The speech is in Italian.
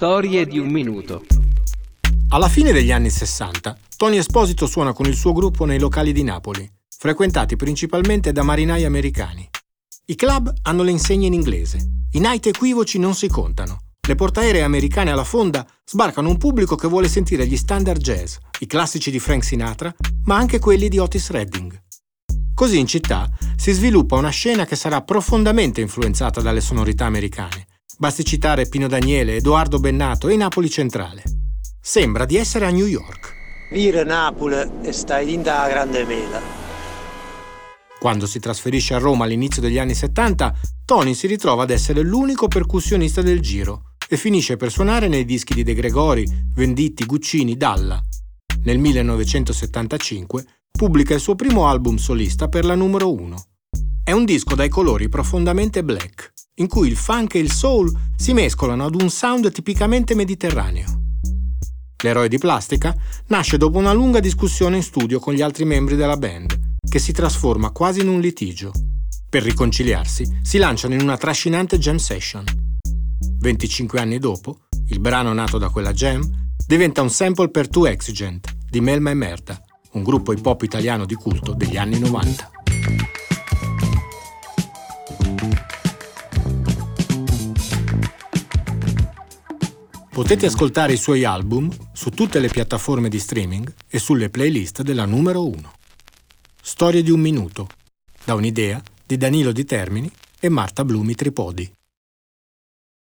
Storie di un minuto. Alla fine degli anni 60, Tony Esposito suona con il suo gruppo nei locali di Napoli, frequentati principalmente da marinai americani. I club hanno le insegne in inglese, i night equivoci non si contano. Le portaeree americane alla fonda sbarcano un pubblico che vuole sentire gli standard jazz, i classici di Frank Sinatra, ma anche quelli di Otis Redding. Così in città si sviluppa una scena che sarà profondamente influenzata dalle sonorità americane, Basti citare Pino Daniele, Edoardo Bennato e Napoli Centrale. Sembra di essere a New York. Vire Napoli e stai dinta la grande mela. Quando si trasferisce a Roma all'inizio degli anni 70, Tony si ritrova ad essere l'unico percussionista del giro e finisce per suonare nei dischi di De Gregori, Venditti, Guccini, Dalla. Nel 1975 pubblica il suo primo album solista per la numero 1. È un disco dai colori profondamente black, in cui il funk e il soul si mescolano ad un sound tipicamente mediterraneo. L'eroe di plastica nasce dopo una lunga discussione in studio con gli altri membri della band, che si trasforma quasi in un litigio. Per riconciliarsi, si lanciano in una trascinante jam session. 25 anni dopo, il brano nato da quella jam diventa un sample per Too Exigent di Melma e Merda, un gruppo hip hop italiano di culto degli anni 90. Potete ascoltare i suoi album su tutte le piattaforme di streaming e sulle playlist della numero 1. Storie di un minuto, da un'idea di Danilo Di Termini e Marta Blumi Tripodi.